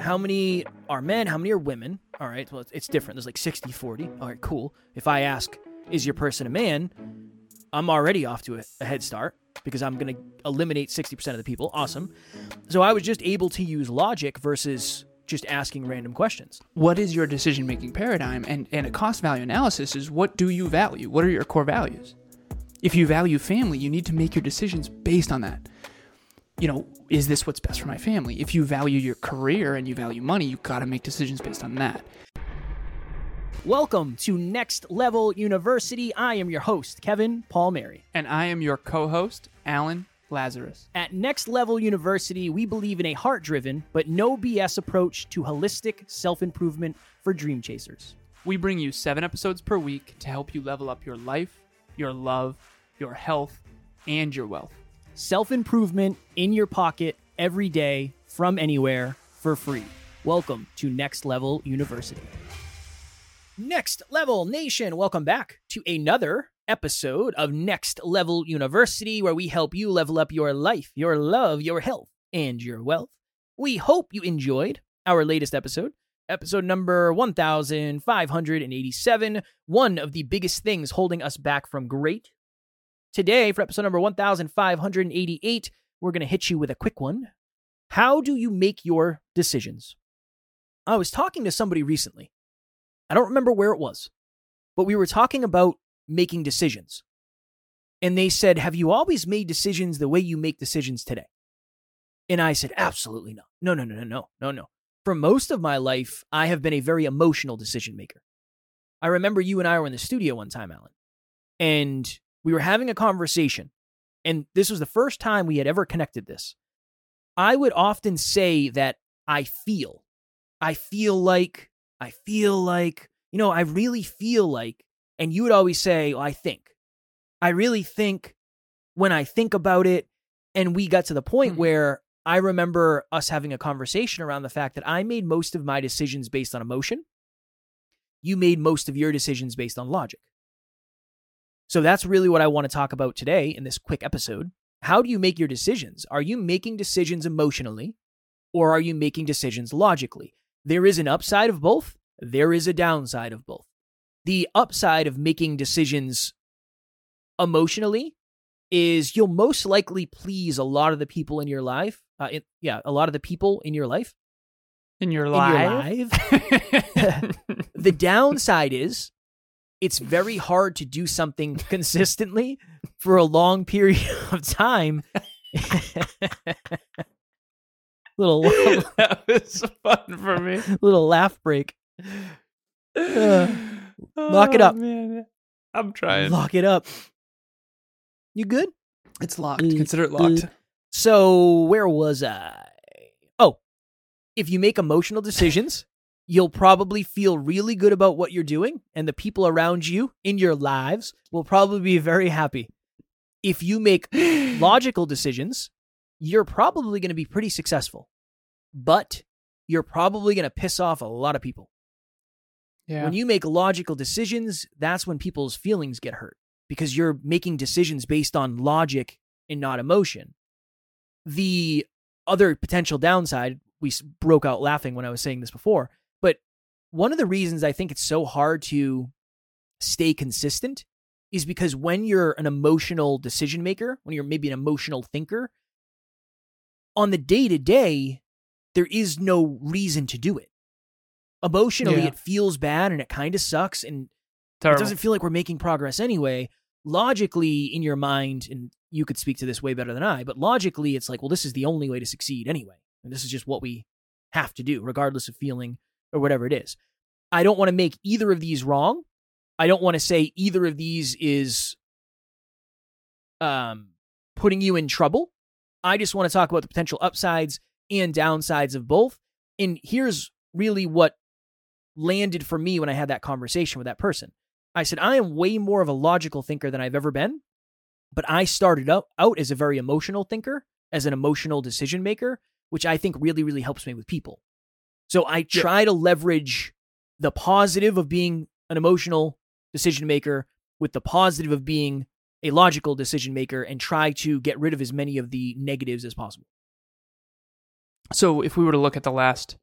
how many are men, how many are women? All right, well, it's, different. There's like 60 40. All right, cool. If I ask, is your person a man? I'm already off to a, a head start because I'm going to eliminate 60% of the people. Awesome. So I was just able to use logic versus just asking random questions. What is your decision making paradigm? And, and a cost value analysis is what do you value? What are your core values? If you value family, you need to make your decisions based on that. You know, is this what's best for my family? If you value your career and you value money, you got to make decisions based on that. Welcome to Next Level University. I am your host, Kevin Palmieri. And I am your co host, Alan Lazaros. At Next Level University, we believe in a heart driven but no BS approach to holistic self improvement for dream chasers. We bring you seven episodes per week to help you level up your life, your love, your health, and your wealth. Self improvement in your pocket every day from anywhere for free. Welcome to Next Level University. Next Level Nation, welcome back to another episode of Next Level University, where we help you level up your life, your love, your health, and your wealth. We hope you enjoyed our latest episode, episode number 1587, one of the biggest things holding us back from great. Today, for episode number 1588, we're going to hit you with a quick one. How do you make your decisions? I was talking to somebody recently. I don't remember where it was, but we were talking about making decisions. And they said, Have you always made decisions the way you make decisions today? And I said, Absolutely not. No, no, no, no, no, no, no. For most of my life, I have been a very emotional decision maker. I remember you and I were in the studio one time, Alan, and we were having a conversation. And this was the first time we had ever connected this. I would often say that I feel. I feel like, I feel like, you know, I really feel like. And you would always say, well, I think. I really think when I think about it. And we got to the point Mhm. where I remember us having a conversation around the fact that I made most of my decisions based on emotion. You made most of your decisions based on logic. So that's really what I want to talk about today in this quick episode. How do you make your decisions? Are you making decisions emotionally or are you making decisions logically? There is an upside of both, there is a downside of both. The upside of making decisions emotionally is you'll most likely please a lot of the people in your life. Uh, it, yeah, a lot of the people in your life. In your In your life. The downside is it's very hard to do something consistently for a long period of time. little that was fun for me. little laugh break. Uh, lock it Oh, up. Man. I'm trying. Lock it up. You good? It's locked. Uh, Consider it locked. So where was I? Oh, if you make emotional decisions, you'll probably feel really good about what you're doing, and the people around you in your lives will probably be very happy. If you make logical decisions, you're probably going to be pretty successful, but you're probably going to piss off a lot of people. yeah. When you make logical decisions, that's when people's feelings get hurt because you're making decisions based on logic and not emotion. The other potential downside, we broke out laughing when I was saying this before, one of the reasons I think it's so hard to stay consistent is because when you're an emotional decision maker, when you're maybe an emotional thinker, on the day to day, there is no reason to do it. Emotionally, Yeah. it feels bad and it kind of sucks and Terrible. it doesn't feel like we're making progress anyway. Logically, in your mind, and you could speak to this way better than I, but logically, it's like, well, this is the only way to succeed anyway. And this is just what we have to do, regardless of feeling or whatever it is. I don't want to make either of these wrong. I don't want to say either of these is um, putting you in trouble. I just want to talk about the potential upsides and downsides of both. And here's really what landed for me when I had that conversation with that person. I said, I am way more of a logical thinker than I've ever been, but I started out, out as a very emotional thinker, as an emotional decision maker, which I think really, really helps me with people. So I Yeah. try to leverage the positive of being an emotional decision maker with the positive of being a logical decision maker and try to get rid of as many of the negatives as possible. So if we were to look at the last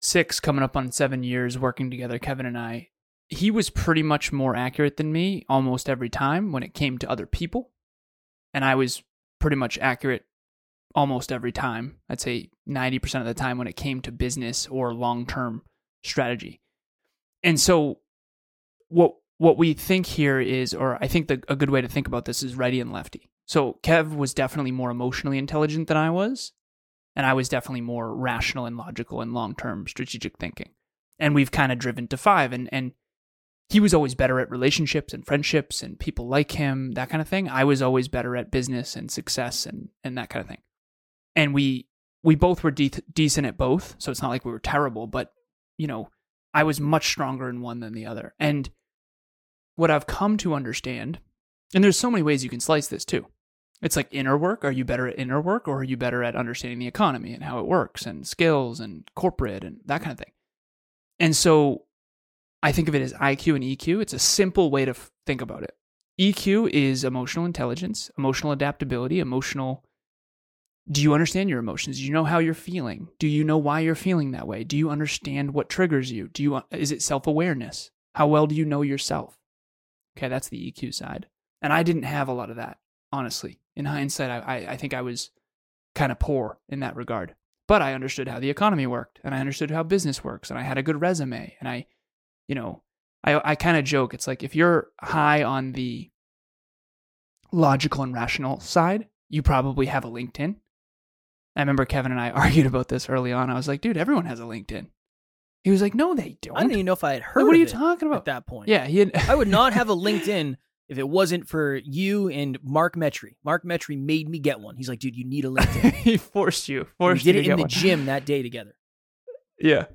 six, coming up on seven years working together, Kevin and I, he was pretty much more accurate than me almost every time when it came to other people. And I was pretty much accurate almost every time. I'd say 90% of the time when it came to business or long term strategy. And so, what what we think here is, or I think the, a good way to think about this is righty and lefty. So Kev was definitely more emotionally intelligent than I was, and I was definitely more rational and logical and long term strategic thinking. And we've kind of driven to five, and and he was always better at relationships and friendships and people like him, that kind of thing. I was always better at business and success and and that kind of thing. And we we both were de- decent at both, so it's not like we were terrible, but you know, I was much stronger in one than the other. And what I've come to understand, and there's so many ways you can slice this too. It's like inner work. Are you better at inner work or are you better at understanding the economy and how it works and skills and corporate and that kind of thing? And so I think of it as IQ and EQ. It's a simple way to f- think about it. EQ is emotional intelligence, emotional adaptability, emotional. Do you understand your emotions? Do you know how you're feeling? Do you know why you're feeling that way? Do you understand what triggers you? Do you uh, is it self-awareness? How well do you know yourself? Okay, that's the EQ side. And I didn't have a lot of that, honestly. In hindsight, I, I, I think I was kind of poor in that regard. But I understood how the economy worked, and I understood how business works, and I had a good resume, and I you know, I I kind of joke. It's like if you're high on the logical and rational side, you probably have a LinkedIn. I remember Kevin and I argued about this early on. I was like, dude, everyone has a LinkedIn. He was like, no, they don't. I didn't even know if I had heard. Like, what are of you it talking about? at that point? Yeah, he had, I would not have a LinkedIn if it wasn't for you and Mark Metry. Mark Metry made me get one. He's like, dude, you need a LinkedIn. he forced you. we Forced did you it to in get the one. gym that day together. Yeah.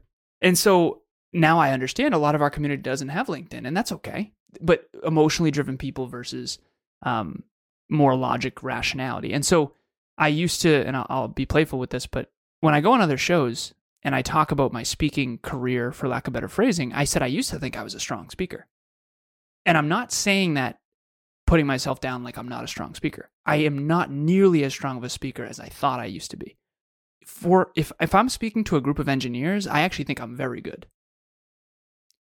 And so now I understand a lot of our community doesn't have LinkedIn, and that's okay. But emotionally driven people versus um, more logic, rationality. And so I used to, and I'll, be playful with this, but when I go on other shows and I talk about my speaking career, for lack of better phrasing, I said I used to think I was a strong speaker. And I'm not saying that putting myself down like I'm not a strong speaker. I am not nearly as strong of a speaker as I thought I used to be. For if if I'm speaking to a group of engineers, I actually think I'm very good.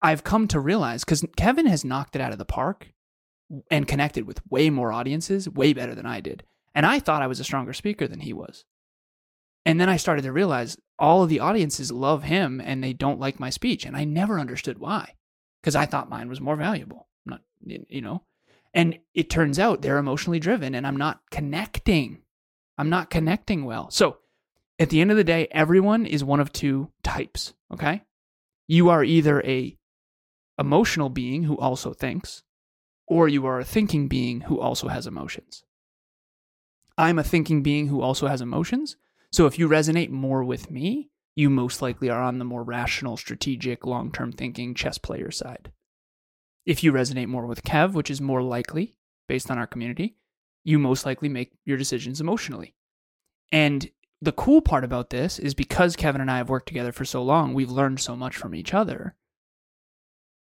I've come to realize because Kevin has knocked it out of the park and connected with way more audiences, way better than I did. And I thought I was a stronger speaker than he was. And then I started to realize all of the audiences love him and they don't like my speech. And I never understood why because I thought mine was more valuable. Not, you know, and it turns out they're emotionally driven and I'm not connecting. I'm not connecting well. So at the end of the day, everyone is one of two types. Okay. You are either a emotional being who also thinks, or you are a thinking being who also has emotions. I'm a thinking being who also has emotions. So if you resonate more with me, you most likely are on the more rational, strategic, long term thinking chess player side. If you resonate more with Kev, which is more likely based on our community, you most likely make your decisions emotionally. And the cool part about this is because Kevin and I have worked together for so long, we've learned so much from each other.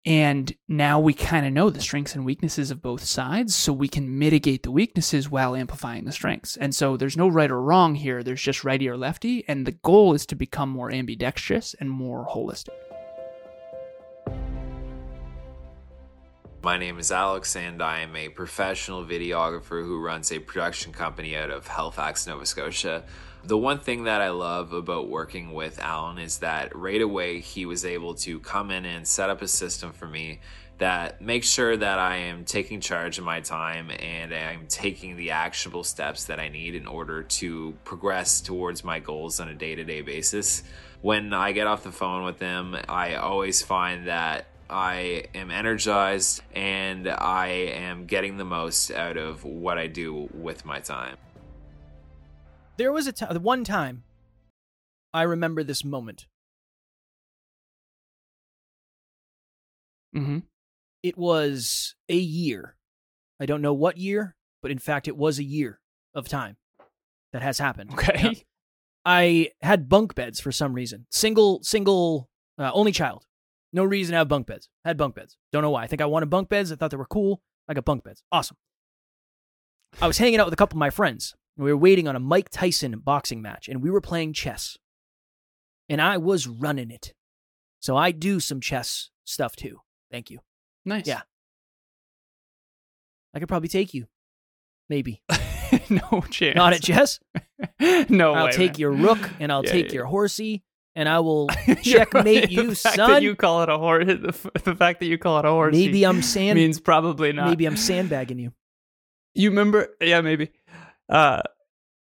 And now we kind of know the strengths and weaknesses of both sides, so we can mitigate the weaknesses while amplifying the strengths. And so there's no right or wrong here, there's just righty or lefty. And the goal is to become more ambidextrous and more holistic. My name is Alex, and I am a professional videographer who runs a production company out of Halifax, Nova Scotia. The one thing that I love about working with Alan is that right away he was able to come in and set up a system for me that makes sure that I am taking charge of my time and I'm taking the actionable steps that I need in order to progress towards my goals on a day to day basis. When I get off the phone with him, I always find that I am energized and I am getting the most out of what I do with my time. There was a t- one time I remember this moment. Mm-hmm. It was a year. I don't know what year, but in fact, it was a year of time that has happened. Okay. I had bunk beds for some reason. Single, single, uh, only child. No reason to have bunk beds. Had bunk beds. Don't know why. I think I wanted bunk beds. I thought they were cool. I got bunk beds. Awesome. I was hanging out with a couple of my friends. We were waiting on a Mike Tyson boxing match, and we were playing chess. and I was running it. So I do some chess stuff too. Thank you. Nice. Yeah. I could probably take you. Maybe. no chance. Not at chess. no I'll way, take man. your rook and I'll Yeah, take yeah, your horsey and I will checkmate you, the fact son. That you call it a horse. The, the fact that you call it a horse. maybe I'm sand means probably not. maybe I'm sandbagging you. You remember? Yeah, maybe. Uh,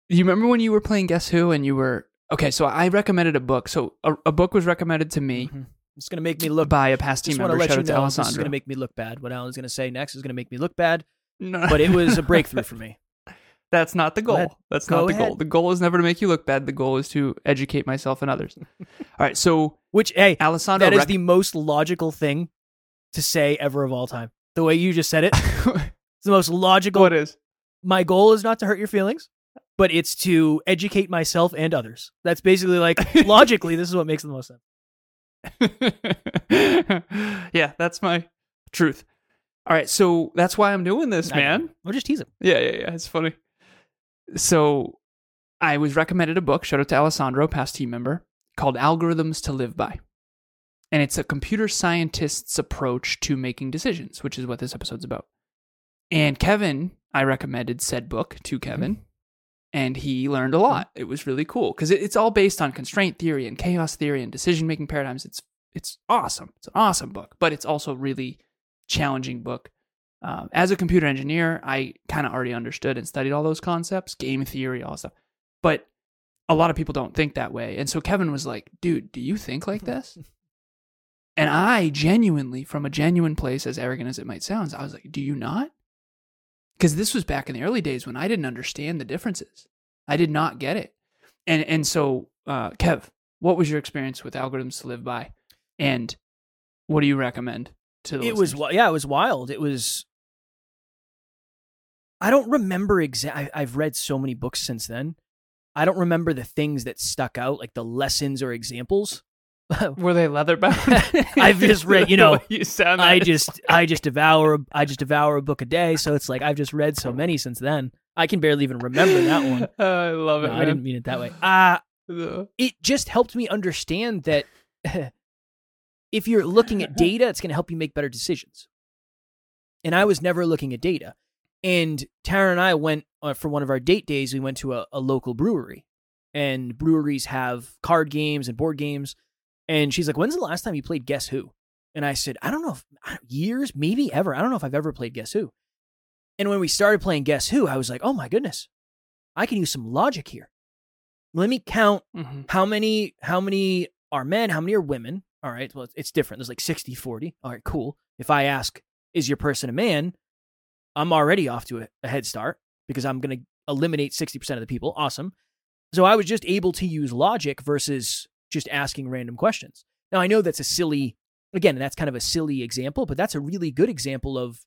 you remember when you were playing Guess Who and you were okay? So I recommended a book. So a, a book was recommended to me Mhm. It's gonna make me look by a past team member. to let Shout you out to know this is going to make me look bad. What Alan's going to say next is going to make me look bad, No. but it was a breakthrough for me. That's not the goal. That's Go not the ahead. goal. The goal is never to make you look bad. The goal is to educate myself and others. All right. So Which, hey, Alessandro, that is rec- the most logical thing to say ever of all time. The way you just said it, it's the most logical. what is? My goal is not to hurt your feelings, but it's to educate myself and others. That's basically like logically, this is what makes the most sense. yeah, that's my truth. All right, so that's why I'm doing this, I man. We'll just tease him. Yeah, yeah, yeah. It's funny. So I was recommended a book, shout out to Alessandro, past team member, called Algorithms to Live By. And it's a computer scientist's approach to making decisions, which is what this episode's about. And Kevin, I recommended said book to Kevin, and he learned a lot. It was really cool because it, it's all based on constraint theory and chaos theory and decision making paradigms. It's it's awesome. It's an awesome book, but it's also really challenging book. Um, as a computer engineer, I kind of already understood and studied all those concepts, game theory, all stuff. But a lot of people don't think that way. And so Kevin was like, dude, do you think like this? and I genuinely, from a genuine place, as arrogant as it might sound, I was like, do you not? Because this was back in the early days when I didn't understand the differences. I did not get it. And and so, uh, Kev, what was your experience with algorithms to live by? And what do you recommend to the It was listeners? wi- yeah, it was wild. It was. I don't remember exact. I've read so many books since then. I don't remember the things that stuck out, like the lessons or examples. Were they leather bound? I've just read, you know, you sound. I just I just devour I just devour a book a day, so it's like I've just read so many since then. I can barely even remember that one. I love it. No, I didn't mean it that way. Uh Uh, it just helped me understand that if you're looking at data, it's going to help you make better decisions. And I was never looking at data. And Tara and I went uh, for one of our date days. We went to a, a local brewery, and breweries have card games and board games. And she's like, "When's the last time you played Guess Who?" And I said, "I don't know, if, years, maybe ever. I don't know if I've ever played Guess Who." And when we started playing Guess Who, I was like, "Oh my goodness, I can use some logic here. Let me count mhm. how many how many are men how many are women all right well it's- it's different there's like 60 40 all right cool if i ask is your person a man i'm already off to a, a head start because i'm going to eliminate 60% of the people awesome so i was just able to use logic versus just asking random questions now i know that's a silly again that's kind of a silly example but that's a really good example of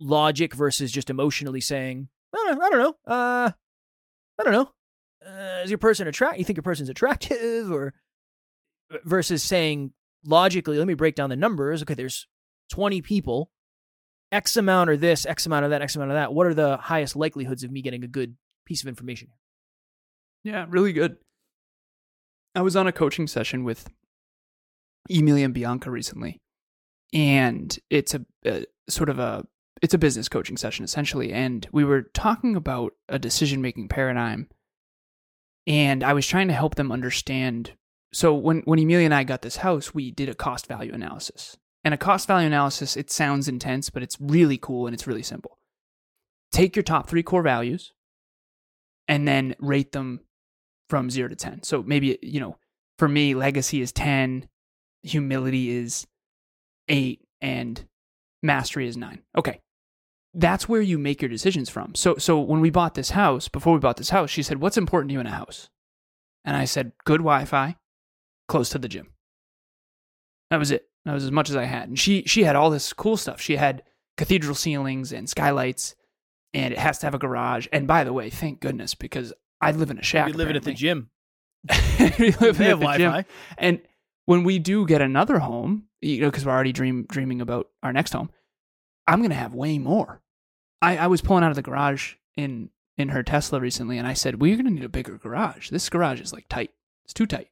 logic versus just emotionally saying i don't know, I don't know. uh i don't know uh, is your person attract? You think your person's attractive, or versus saying logically, let me break down the numbers. Okay, there's 20 people, X amount or this, X amount of that, X amount of that. What are the highest likelihoods of me getting a good piece of information? Yeah, really good. I was on a coaching session with Emilia and Bianca recently, and it's a, a sort of a it's a business coaching session essentially, and we were talking about a decision making paradigm, and I was trying to help them understand. So when when Emilia and I got this house, we did a cost value analysis, and a cost value analysis it sounds intense, but it's really cool and it's really simple. Take your top three core values, and then rate them from zero to 10. So maybe, you know, for me, legacy is 10, humility is eight, and mastery is nine. Okay. That's where you make your decisions from. So, so when we bought this house, before we bought this house, she said, What's important to you in a house? And I said, Good Wi Fi, close to the gym. That was it. That was as much as I had. And she, she had all this cool stuff. She had cathedral ceilings and skylights, and it has to have a garage. And by the way, thank goodness, because I live in a shack. We live it at the gym. we live They at have the. Wi-Fi. And when we do get another home, you know, because we're already dream dreaming about our next home, I'm gonna have way more. I, I was pulling out of the garage in in her Tesla recently, and I said, "We're gonna need a bigger garage. This garage is like tight. It's too tight."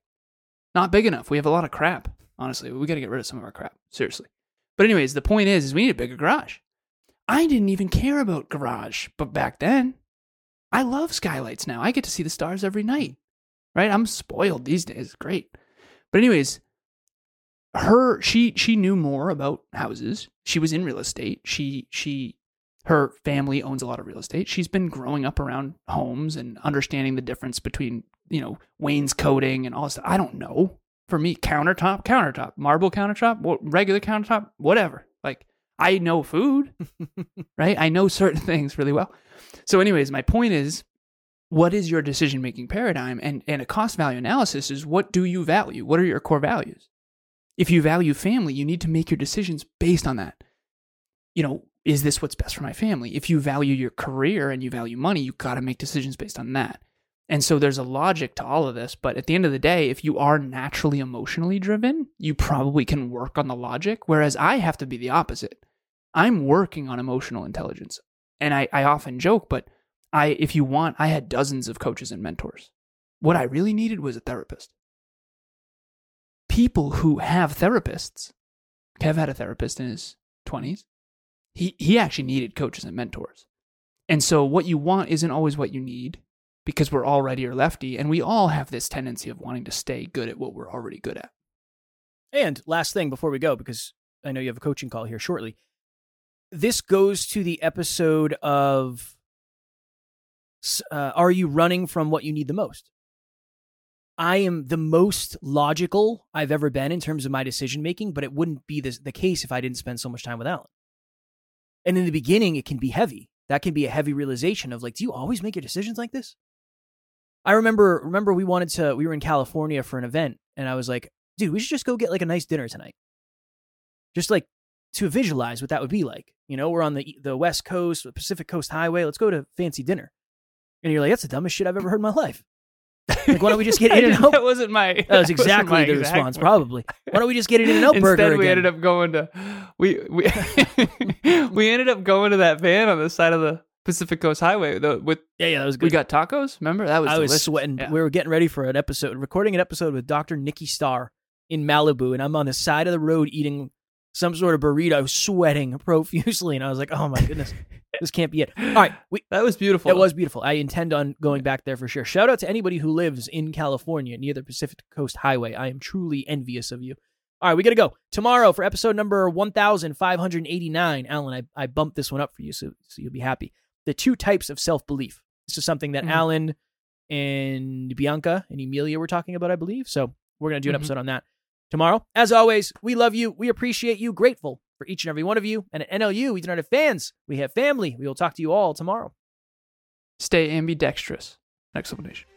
Not big enough. We have a lot of crap. Honestly, we got to get rid of some of our crap. Seriously. But anyways, the point is, is we need a bigger garage. I didn't even care about garage, but back then, I love skylights now. I get to see the stars every night. Right? I'm spoiled these days. Great. But anyways, her she she knew more about houses. She was in real estate. She she her family owns a lot of real estate. She's been growing up around homes and understanding the difference between, you know, wainscoting and all this. I don't know. For me, countertop, countertop, marble countertop, regular countertop, whatever. Like I know food, right? I know certain things really well. So, anyways, my point is, what is your decision making paradigm? And and a cost value analysis is what do you value? What are your core values? If you value family, you need to make your decisions based on that. You know, is this what's best for my family? If you value your career and you value money, you got to make decisions based on that. And so there's a logic to all of this. But at the end of the day, if you are naturally emotionally driven, you probably can work on the logic. Whereas I have to be the opposite. I'm working on emotional intelligence. And I, I often joke, but I, if you want, I had dozens of coaches and mentors. What I really needed was a therapist. People who have therapists, Kev had a therapist in his 20s he he actually needed coaches and mentors. And so what you want isn't always what you need because we're all righty or lefty and we all have this tendency of wanting to stay good at what we're already good at. And last thing before we go because I know you have a coaching call here shortly. This goes to the episode of uh, are you running from what you need the most? I am the most logical I've ever been in terms of my decision making, but it wouldn't be the, the case if I didn't spend so much time with Alan. And in the beginning, it can be heavy. That can be a heavy realization of like, do you always make your decisions like this? I remember remember we wanted to we were in California for an event and I was like, dude, we should just go get like a nice dinner tonight. Just like to visualize what that would be like. You know, we're on the the West Coast, the Pacific Coast Highway. Let's go to fancy dinner. And you're like, that's the dumbest shit I've ever heard in my life. Like, why don't we just get in and out? That wasn't my. That was exactly the exact response. point. Probably. Why don't we just get it in and out burger? Instead, we again? ended up going to we we we ended up going to that van on the side of the Pacific Coast Highway. The, with yeah, yeah, that was good. we got tacos. Remember that was I was sweating. Yeah. We were getting ready for an episode, recording an episode with Dr. Nikki Starr in Malibu, and I'm on the side of the road eating some sort of burrito, sweating profusely, and I was like, "Oh my goodness, this can't be it." All right, we, That was beautiful. it was beautiful. I intend on going back there for sure. Shout out to anybody who lives in California near the Pacific Coast Highway. I am truly envious of you. All right, we got to go tomorrow for episode number 1589. Alan, I, I bumped this one up for you, so, so you'll be happy. The two types of self belief. This is something that Mhm. Alan and Bianca and Emilia were talking about, I believe. So we're going to do an Mhm. episode on that tomorrow. As always, we love you. We appreciate you. Grateful for each and every one of you. And at NLU, we do not have fans. We have family. We will talk to you all tomorrow. Stay ambidextrous. Exclamation.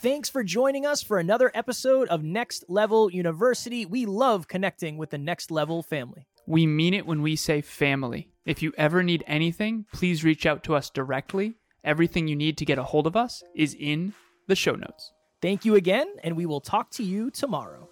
Thanks for joining us for another episode of Next Level University. We love connecting with the Next Level family. We mean it when we say family. If you ever need anything, please reach out to us directly. Everything you need to get a hold of us is in the show notes. Thank you again, and we will talk to you tomorrow.